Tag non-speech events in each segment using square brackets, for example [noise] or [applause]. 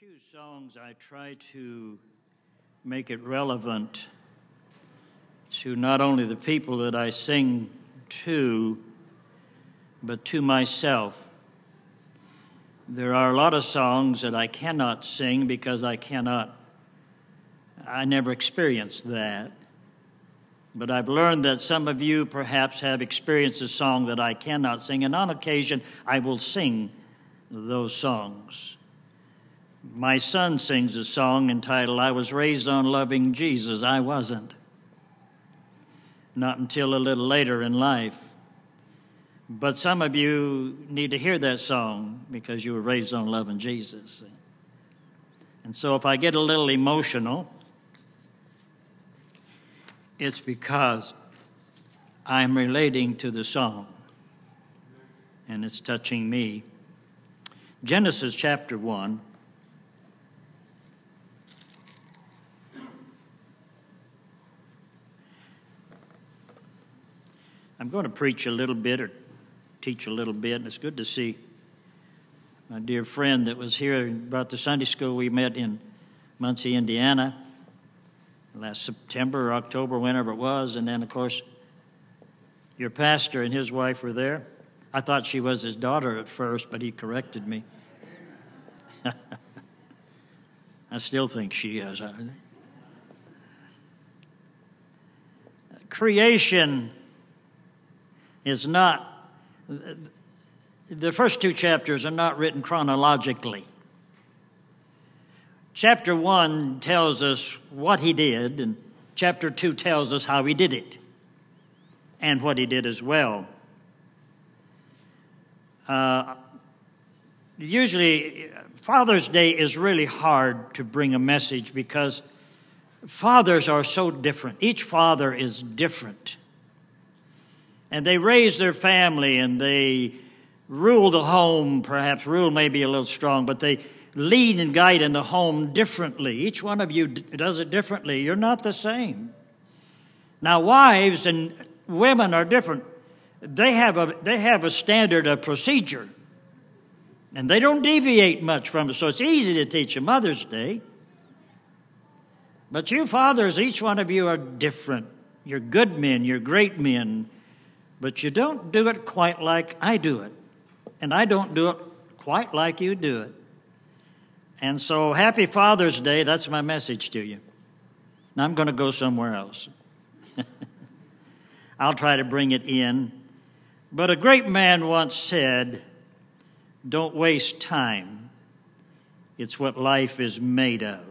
choose songs, I try to make it relevant to not only the people that I sing to, but to myself. There are a lot of songs that I cannot sing because I cannot, I never experienced that. But I've learned that some of you perhaps have experienced a song that I cannot sing, and on occasion I will sing those songs. My son sings a song entitled, I Was Raised on Loving Jesus. I wasn't. Not until a little later in life. But some of you need to hear that song because you were raised on loving Jesus. And so if I get a little emotional, it's because I'm relating to the song and it's touching me. Genesis chapter 1. I'm going to preach a little bit or teach a little bit, and it's good to see my dear friend that was here about the Sunday school we met in Muncie, Indiana, last September or October, whenever it was. And then, of course, your pastor and his wife were there. I thought she was his daughter at first, but he corrected me. [laughs] I still think she is. Creation is not, the first two chapters are not written chronologically. Chapter 1 tells us what he did, and chapter 2 tells us how he did it and what he did as well. Uh, usually, Father's Day is really hard to bring a message because fathers are so different. Each father is different and they raise their family and they rule the home, perhaps rule may be a little strong, but they lead and guide in the home differently. Each one of you does it differently. You're not the same. Now, wives and women are different. They have a, they have a standard of procedure, and they don't deviate much from it, so it's easy to teach a Mother's Day. But you fathers, each one of you are different. You're good men, you're great men, but you don't do it quite like I do it. And I don't do it quite like you do it. And so, happy Father's Day. That's my message to you. Now, I'm going to go somewhere else. [laughs] I'll try to bring it in. But a great man once said, Don't waste time. It's what life is made of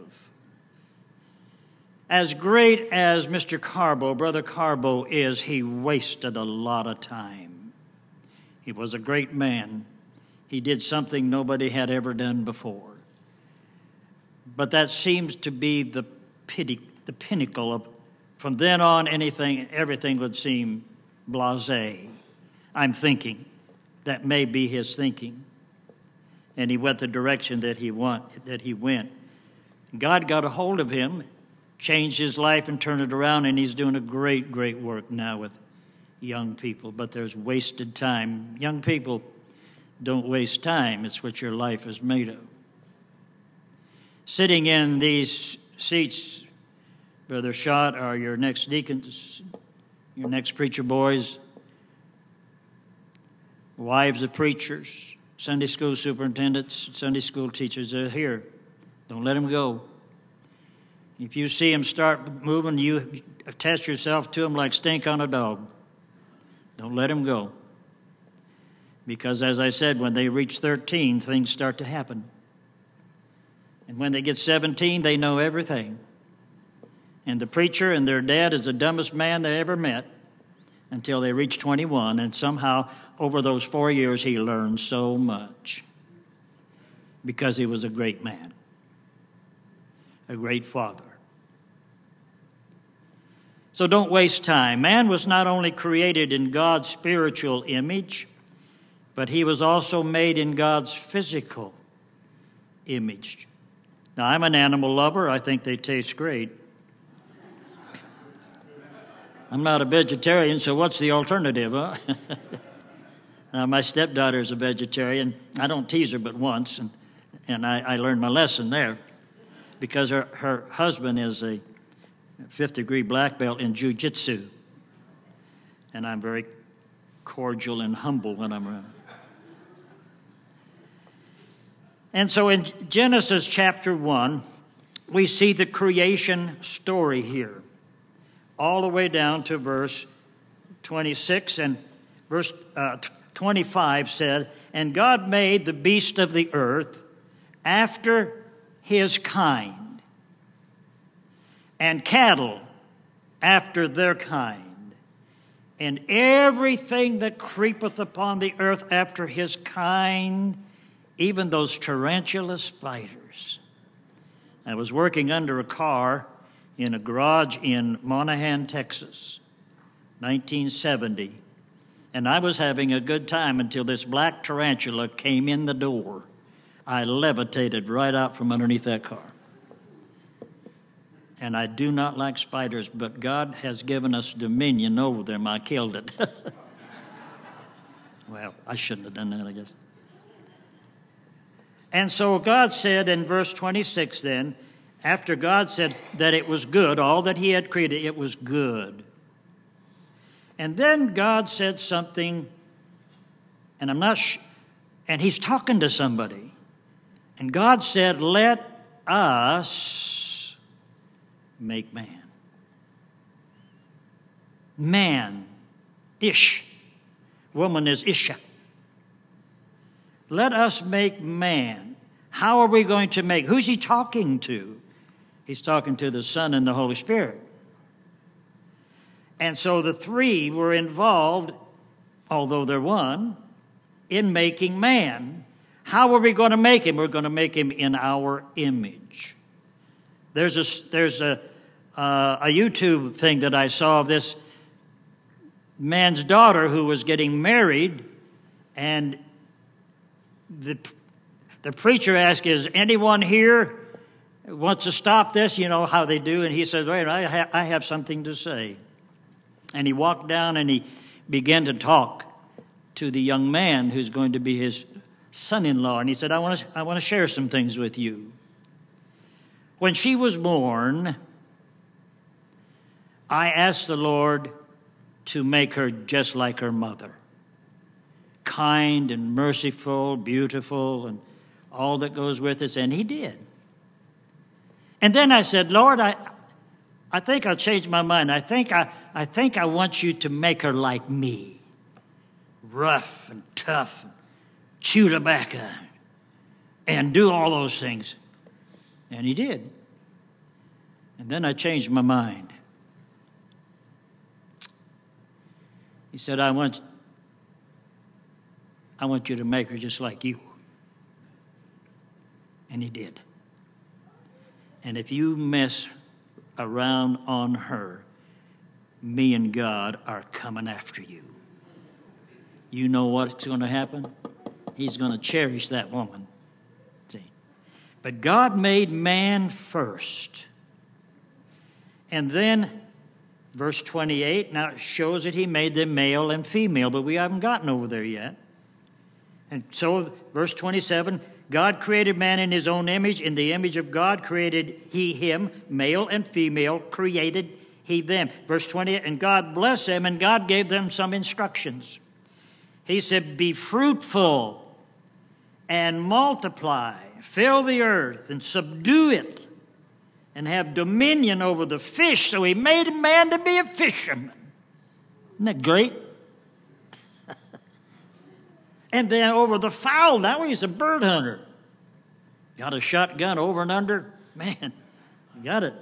as great as Mr. Carbo, Brother Carbo, is, he wasted a lot of time. He was a great man. He did something nobody had ever done before. But that seems to be the pity, the pinnacle of from then on anything everything would seem blasé. I'm thinking. That may be his thinking. And he went the direction that he want that he went. God got a hold of him changed his life and turned it around, and he's doing a great, great work now with young people. But there's wasted time. Young people don't waste time, it's what your life is made of. Sitting in these seats, Brother Schott, are your next deacons, your next preacher boys, wives of preachers, Sunday school superintendents, Sunday school teachers are here. Don't let them go. If you see them start moving, you attach yourself to them like stink on a dog. Don't let them go. Because, as I said, when they reach 13, things start to happen. And when they get 17, they know everything. And the preacher and their dad is the dumbest man they ever met until they reach 21. And somehow, over those four years, he learned so much because he was a great man, a great father. So don't waste time. Man was not only created in God's spiritual image, but he was also made in God's physical image. Now, I'm an animal lover. I think they taste great. [laughs] I'm not a vegetarian, so what's the alternative, huh? now, [laughs] uh, my stepdaughter is a vegetarian. I don't tease her but once, and And I, I learned my lesson there because her, her husband is a fifth degree black belt in jujitsu. And I'm very cordial and humble when I'm around. And so in Genesis chapter 1, we see the creation story here, all the way down to verse 26. And verse uh, 25 said, And God made the beast of the earth after his kind, and cattle after their kind, and everything that creepeth upon the earth after his kind, even those tarantula spiders. I was working under a car in a garage in Monahan, Texas, 1970, and I was having a good time until this black tarantula came in the door. I levitated right out from underneath that car. And I do not like spiders, but God has given us dominion over them. I killed it. [laughs] well, I shouldn't have done that, I guess. And so God said in verse 26 then, after God said that it was good, all that He had created, it was good. And then God said something, and I'm not, sh- and He's talking to somebody. And God said, Let us make man. Man, ish. Woman is isha. Let us make man. How are we going to make? Who's he talking to? He's talking to the Son and the Holy Spirit. And so the three were involved, although they're one, in making man. How are we going to make him? We're going to make him in our image. There's a, there's a, uh, a YouTube thing that I saw of this man's daughter who was getting married, and the, the preacher asked, Is anyone here wants to stop this? You know how they do. And he says, Wait, I, ha- I have something to say. And he walked down and he began to talk to the young man who's going to be his son in law, and he said, I want, to, I want to share some things with you. When she was born, I asked the Lord to make her just like her mother kind and merciful, beautiful, and all that goes with us, and He did. And then I said, Lord, I, I think I'll change my mind. I think I, I think I want you to make her like me rough and tough, chew tobacco, and do all those things. And he did. And then I changed my mind. He said, I want, I want you to make her just like you. And he did. And if you mess around on her, me and God are coming after you. You know what's going to happen? He's going to cherish that woman. See? But God made man first. And then verse 28 now shows that he made them male and female, but we haven't gotten over there yet. And so, verse 27 God created man in his own image. In the image of God created he him, male and female, created he them. Verse 28 And God blessed them, and God gave them some instructions. He said, Be fruitful and multiply, fill the earth and subdue it, and have dominion over the fish. So he made man to be a fisherman. Isn't that great? [laughs] and then over the fowl, now he's a bird hunter. Got a shotgun over and under? Man, got it.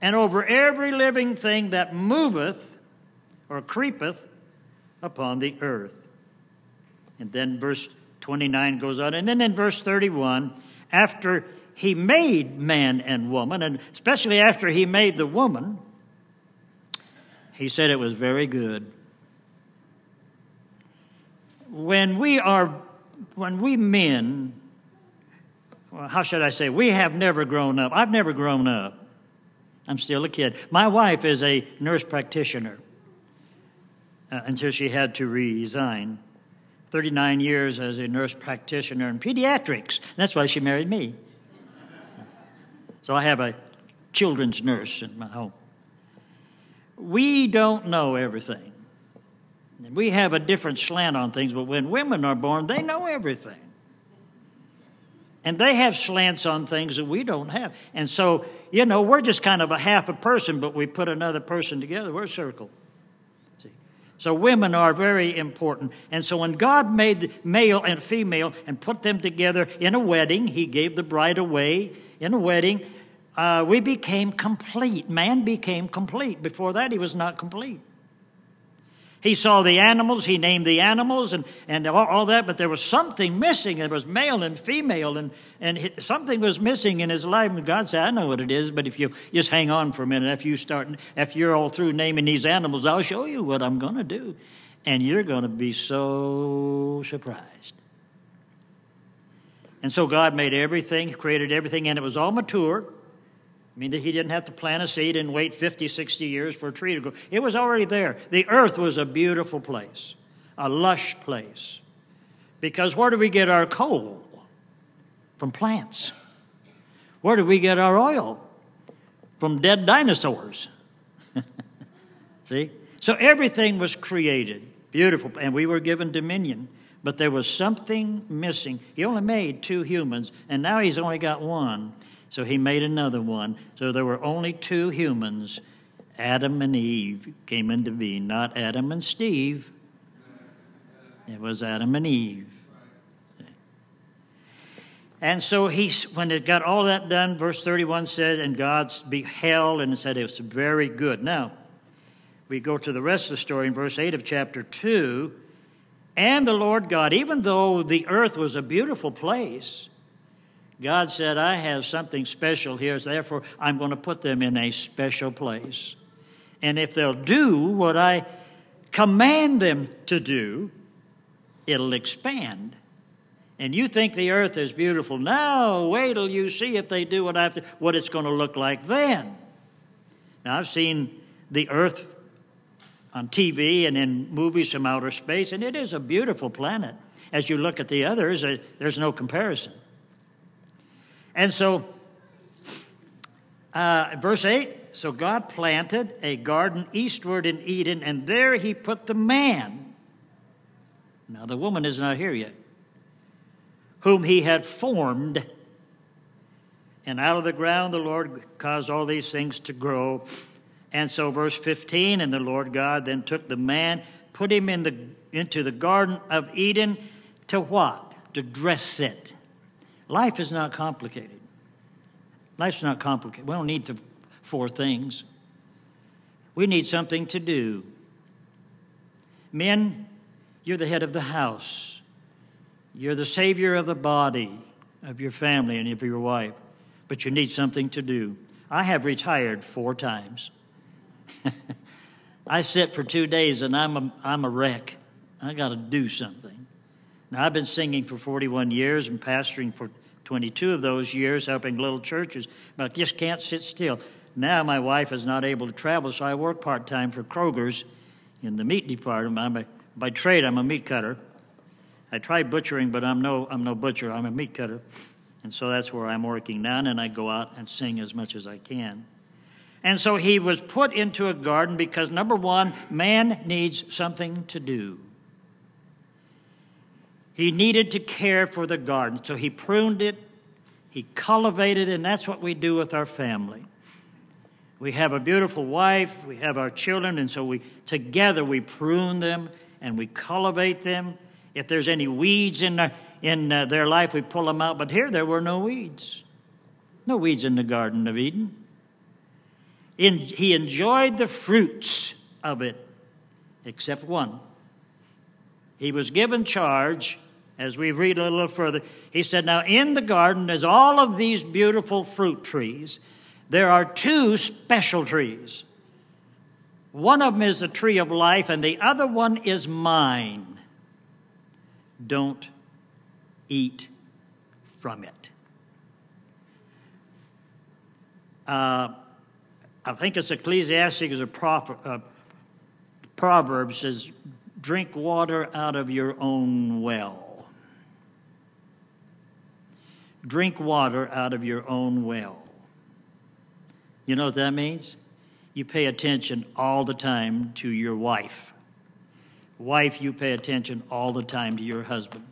And over every living thing that moveth or creepeth upon the earth. And then verse 29 goes on. And then in verse 31, after he made man and woman, and especially after he made the woman, he said it was very good. When we are, when we men, well, how should I say, we have never grown up. I've never grown up. I'm still a kid. My wife is a nurse practitioner uh, until she had to resign. 39 years as a nurse practitioner in pediatrics. That's why she married me. So I have a children's nurse in my home. We don't know everything. We have a different slant on things, but when women are born, they know everything. And they have slants on things that we don't have. And so, you know, we're just kind of a half a person, but we put another person together. We're a circle. So women are very important. And so when God made male and female and put them together in a wedding, He gave the bride away in a wedding uh, we became complete. Man became complete. Before that, he was not complete. He saw the animals, he named the animals and, and all, all, that, but there was something missing. It was male and female, and, and something was missing in his life. And God said, I know what it is, but if you just hang on for a minute, if you start, if you're all through naming these animals, I'll show you what I'm going to do. And you're going to be so surprised. And so God made everything, created everything, and it was all mature. I mean, that he didn't have to plant a seed and wait 50, 60 years for a tree to grow. It was already there. The earth was a beautiful place, a lush place. Because where do we get our coal? From plants. Where do we get our oil? From dead dinosaurs. [laughs] See? So everything was created. Beautiful. And we were given dominion. But there was something missing. He only made two humans, and now he's only got one. So he made another one. So there were only two humans. Adam and Eve came into being, not Adam and Steve. It was Adam and Eve. And so he, when it got all that done, verse 31 said, and God beheld and said it was very good. Now, we go to the rest of the story in verse 8 of chapter 2. And the Lord God, even though the earth was a beautiful place, God said, I have something special here, therefore I'm going to put them in a special place. And if they'll do what I command them to do, it'll expand. And you think the earth is beautiful now, wait till you see if they do what I have to, what it's going to look like then. Now, I've seen the earth on TV and in movies from outer space, and it is a beautiful planet. As you look at the others, uh, there's no comparison. And so, uh, verse 8 so God planted a garden eastward in Eden, and there he put the man. Now, the woman is not here yet, whom he had formed. And out of the ground the Lord caused all these things to grow. And so, verse 15, and the Lord God then took the man, put him in the, into the Garden of Eden to what? To dress it. Life is not complicated. Life's not complicated. We don't need the four things. We need something to do. Men, you're the head of the house. You're the savior of the body of your family and of your wife, but you need something to do. I have retired four times. [laughs] I sit for two days and I'm a, I'm a wreck. I got to do something. Now, I've been singing for 41 years and pastoring for 22 of those years, helping little churches, but I just can't sit still. Now, my wife is not able to travel, so I work part time for Kroger's in the meat department. I'm a, by trade, I'm a meat cutter. I try butchering, but I'm no, I'm no butcher, I'm a meat cutter. And so that's where I'm working now, and I go out and sing as much as I can. And so he was put into a garden because, number one, man needs something to do. He needed to care for the garden, so he pruned it, he cultivated and that's what we do with our family. We have a beautiful wife, we have our children, and so we together we prune them and we cultivate them. If there's any weeds in their, in uh, their life, we pull them out. But here there were no weeds, no weeds in the Garden of Eden. In, he enjoyed the fruits of it, except one. He was given charge as we read a little further, he said, Now in the garden, there's all of these beautiful fruit trees. There are two special trees. One of them is the tree of life, and the other one is mine. Don't eat from it. Uh, I think it's Ecclesiastes or uh, Proverbs says drink water out of your own well. Drink water out of your own well. You know what that means? You pay attention all the time to your wife. Wife, you pay attention all the time to your husband.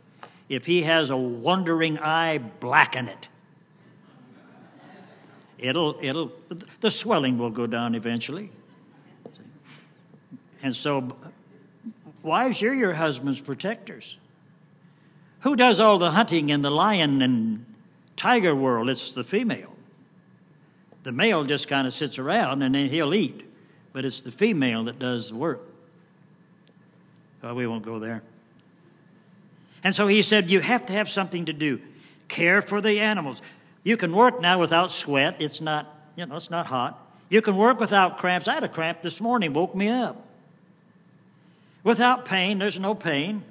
If he has a wandering eye, blacken it. It'll, it'll, the swelling will go down eventually. And so, wives, you're your husband's protectors. Who does all the hunting and the lion and tiger world? It's the female. The male just kind of sits around and then he'll eat, but it's the female that does the work. Well, we won't go there. And so he said, You have to have something to do. Care for the animals. You can work now without sweat. It's not, you know, it's not hot. You can work without cramps. I had a cramp this morning, woke me up. Without pain, there's no pain.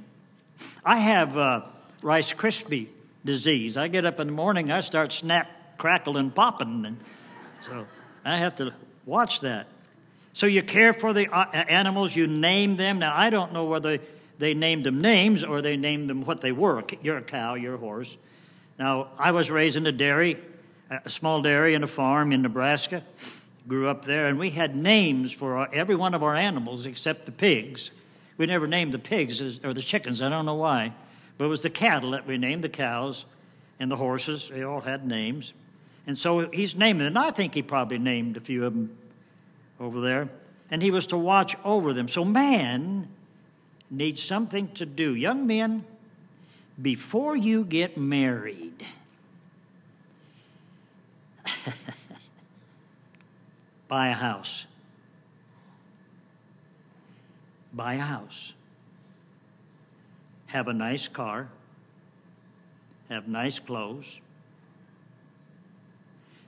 I have uh, Rice Krispie disease. I get up in the morning, I start snap, crackling, popping, and so I have to watch that. So you care for the uh, animals, you name them. Now, I don't know whether they named them names or they named them what they were. You're a cow, you're a horse. Now, I was raised in a dairy, a small dairy and a farm in Nebraska. Grew up there, and we had names for every one of our animals except the pigs. We never named the pigs or the chickens, I don't know why. But it was the cattle that we named, the cows and the horses. They all had names. And so he's naming them. I think he probably named a few of them over there, and he was to watch over them. So man needs something to do. Young men, before you get married, [laughs] buy a house. Buy a house. Have a nice car. Have nice clothes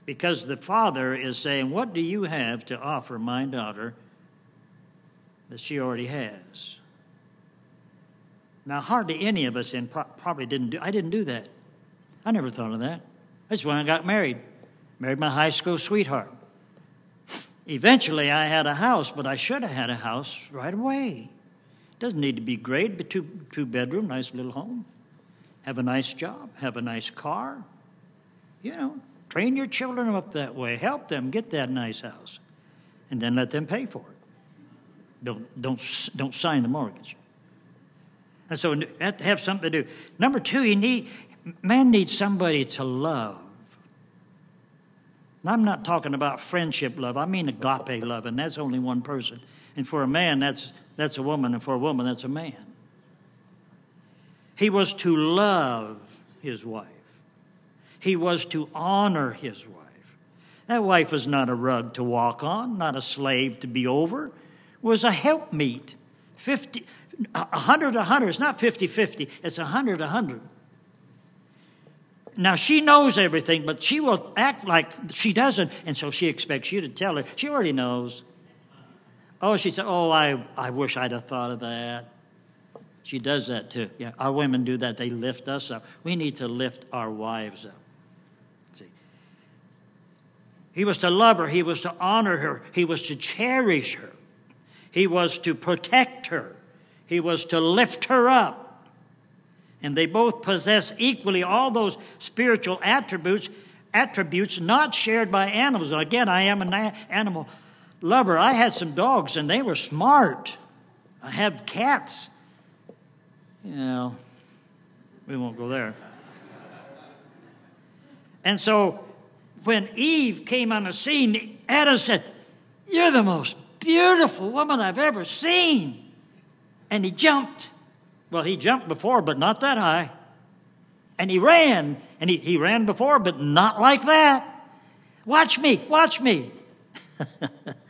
because the father is saying, What do you have to offer my daughter that she already has? Now, hardly any of us in probably didn't do. I didn't do that. I never thought of that. That's when I got married. Married my high school sweetheart. Eventually, I had a house, but I should have had a house right away. Doesn't need to be great, but two two bedroom, nice little home. Have a nice job. Have a nice car. You know, Train your children up that way. Help them get that nice house. And then let them pay for it. Don't, don't, don't sign the mortgage. And so have something to do. Number two, you need, man needs somebody to love. And I'm not talking about friendship love. I mean agape love, and that's only one person. And for a man, that's, that's a woman, and for a woman, that's a man. He was to love his wife. He was to honor his wife. That wife was not a rug to walk on, not a slave to be over, was a helpmeet. 50, 100 100. It's not 50 50, it's 100 100. Now, she knows everything, but she will act like she doesn't, and so she expects you to tell her. She already knows. Oh, she said, Oh, I, I wish I'd have thought of that. She does that too. Yeah, our women do that. They lift us up. We need to lift our wives up. See? He was to love her, he was to honor her, he was to cherish her, he was to protect her, he was to lift her up. And they both possess equally all those spiritual attributes, attributes not shared by animals. Again, I am an animal lover. I had some dogs and they were smart. I have cats. You know, we won't go there. And so when Eve came on the scene, Adam said, You're the most beautiful woman I've ever seen. And he jumped. Well, he jumped before, but not that high. And he ran, and he, he ran before, but not like that. Watch me, watch me. [laughs]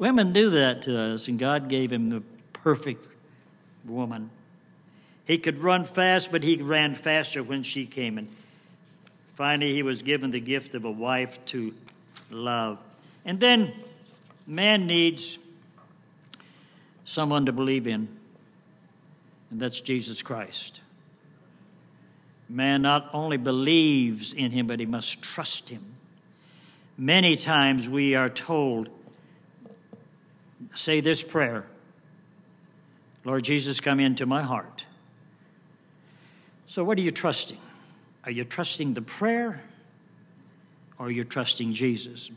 Women do that to us, and God gave him the perfect woman. He could run fast, but he ran faster when she came. And Finally, he was given the gift of a wife to love. And then man needs someone to believe in, and that's Jesus Christ. Man not only believes in him, but he must trust him. Many times we are told, say this prayer Lord Jesus, come into my heart. So, what are you trusting? Are you trusting the prayer or are you trusting Jesus?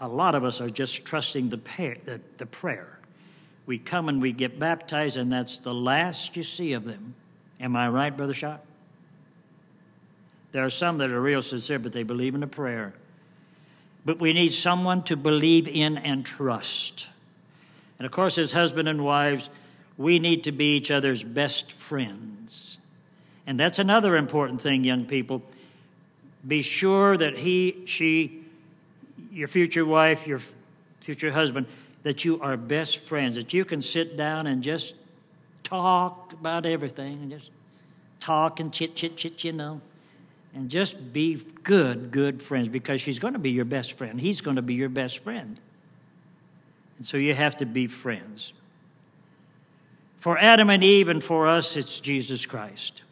A lot of us are just trusting the, the, the prayer. We come and we get baptized, and that's the last you see of them. Am I right, Brother Schott? There are some that are real sincere, but they believe in the prayer. But we need someone to believe in and trust. And of course, as husband and wives, we need to be each other's best friends. And that's another important thing, young people. Be sure that he, she, your future wife, your future husband, that you are best friends, that you can sit down and just talk about everything and just talk and chit, chit, chit, you know, and just be good, good friends because she's going to be your best friend. He's going to be your best friend. And so you have to be friends. For Adam and Eve and for us, it's Jesus Christ.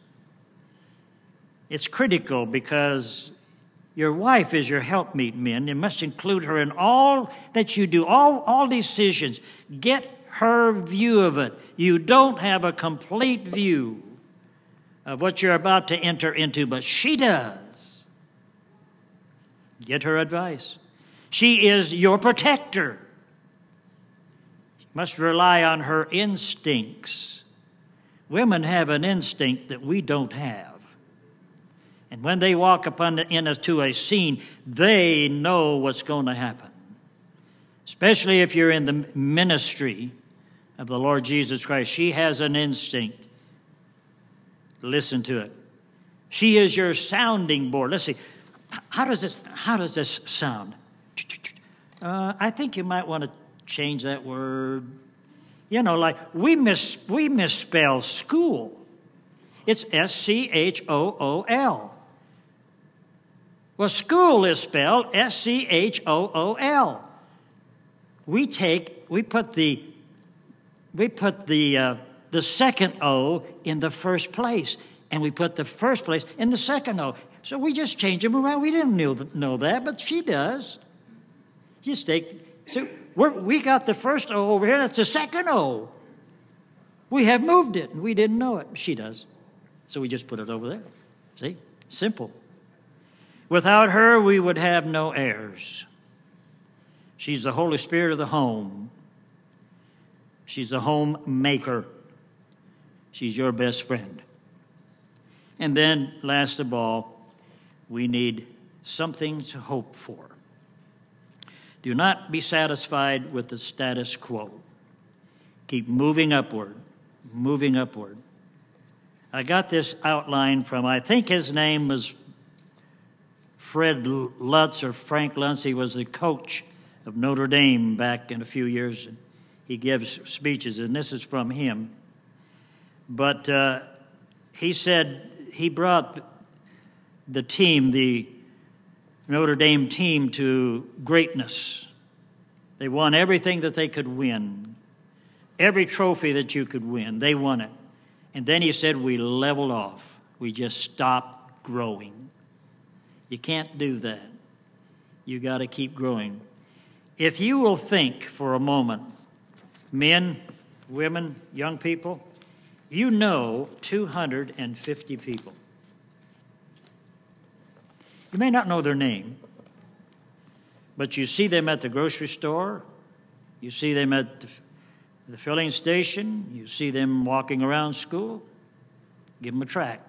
It's critical because your wife is your helpmeet, men. You must include her in all that you do, all, all decisions. Get her view of it. You don't have a complete view of what you're about to enter into, but she does. Get her advice. She is your protector You must rely on her instincts. Women have an instinct that we don't have. And when they walk upon the, into a scene, they know what's going to happen. Especially if you're in the ministry of the Lord Jesus Christ. She has an instinct. Listen to it. She is your sounding board. Let's see. How does this, how does this sound? Uh, I think you might want to change that word. You know, like we miss we misspell school. It's S C H O O L. Well, school is spelled S C H O O L. We take we put the we put the uh, the second O in the first place, and we put the first place in the second O. So we just change them around. We didn't know, know that, but she does. Just take so we got the first O over here, that's the second O. We have moved it, and we didn't know it. She does. So we just put it over there. See? Simple. Without her, we would have no heirs. She's the Holy Spirit of the home. She's the home maker. She's your best friend. And then, last of all, we need something to hope for. Do not be satisfied with the status quo. Keep moving upward, moving upward. I got this outline from, I think his name was Fred Lutz or Frank Lutz. He was the coach of Notre Dame back in a few years. He gives speeches, and this is from him. But uh, he said he brought the team, the Notre Dame team to greatness. They won everything that they could win, every trophy that you could win. They won it. And then he said, We leveled off. We just stopped growing. You can't do that. You got to keep growing. If you will think for a moment, men, women, young people, you know 250 people. You may not know their name, but you see them at the grocery store, you see them at the filling station, you see them walking around school. Give them a track.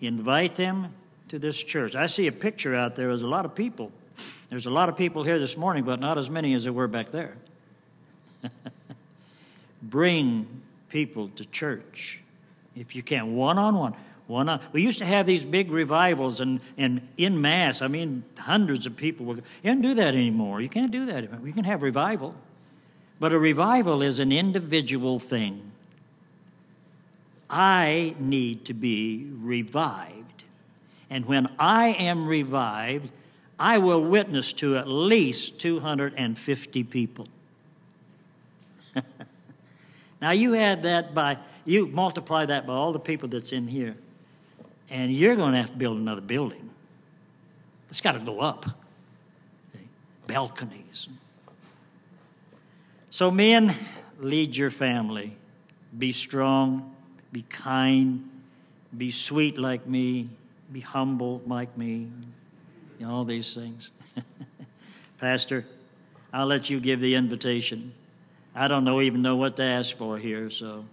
Invite them to this church. I see a picture out there. There's a lot of people. There's a lot of people here this morning, but not as many as there were back there. [laughs] Bring people to church if you can, one on one. One, uh, we used to have these big revivals and, and in mass, I mean, hundreds of people. Would, you can't do that anymore. You can't do that. You can have revival. But a revival is an individual thing. I need to be revived. And when I am revived, I will witness to at least 250 people. [laughs] now, you add that by, you multiply that by all the people that's in here and you're going to have to build another building. It's got to go up. Balconies. So, men, lead your family. be strong, be kind, be sweet like me, be humble like me, you know, all these things. [laughs] Pastor, I'll let you give the invitation. I don't know even know what to ask for here, so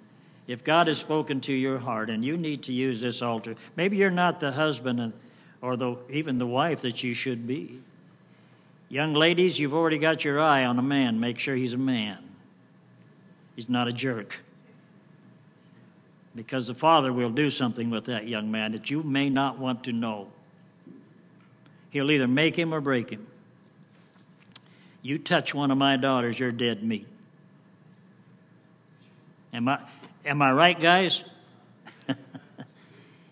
if God has spoken to your heart and you need to use this altar, maybe you're not the husband or the, even the wife that you should be. Young ladies, you've already got your eye on a man. Make sure he's a man. He's not a jerk. Because the Father will do something with that young man that you may not want to know. He'll either make him or break him. You touch one of my daughters, you're dead meat. Am I, am I right, guys? [laughs]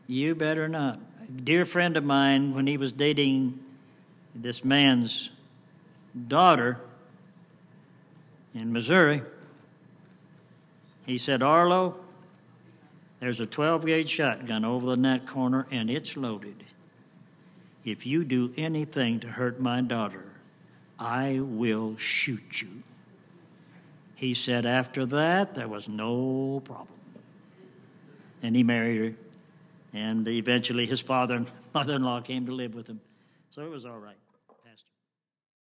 you better not. A dear friend of mine, when he was dating this man's daughter in Missouri, he said, Arlo, there's a 12 gauge shotgun over in that corner and it's loaded. If you do anything to hurt my daughter, I will shoot you. He said after that, there was no problem. And he married her. And eventually his father [laughs] and mother in law came to live with him. So it was all right.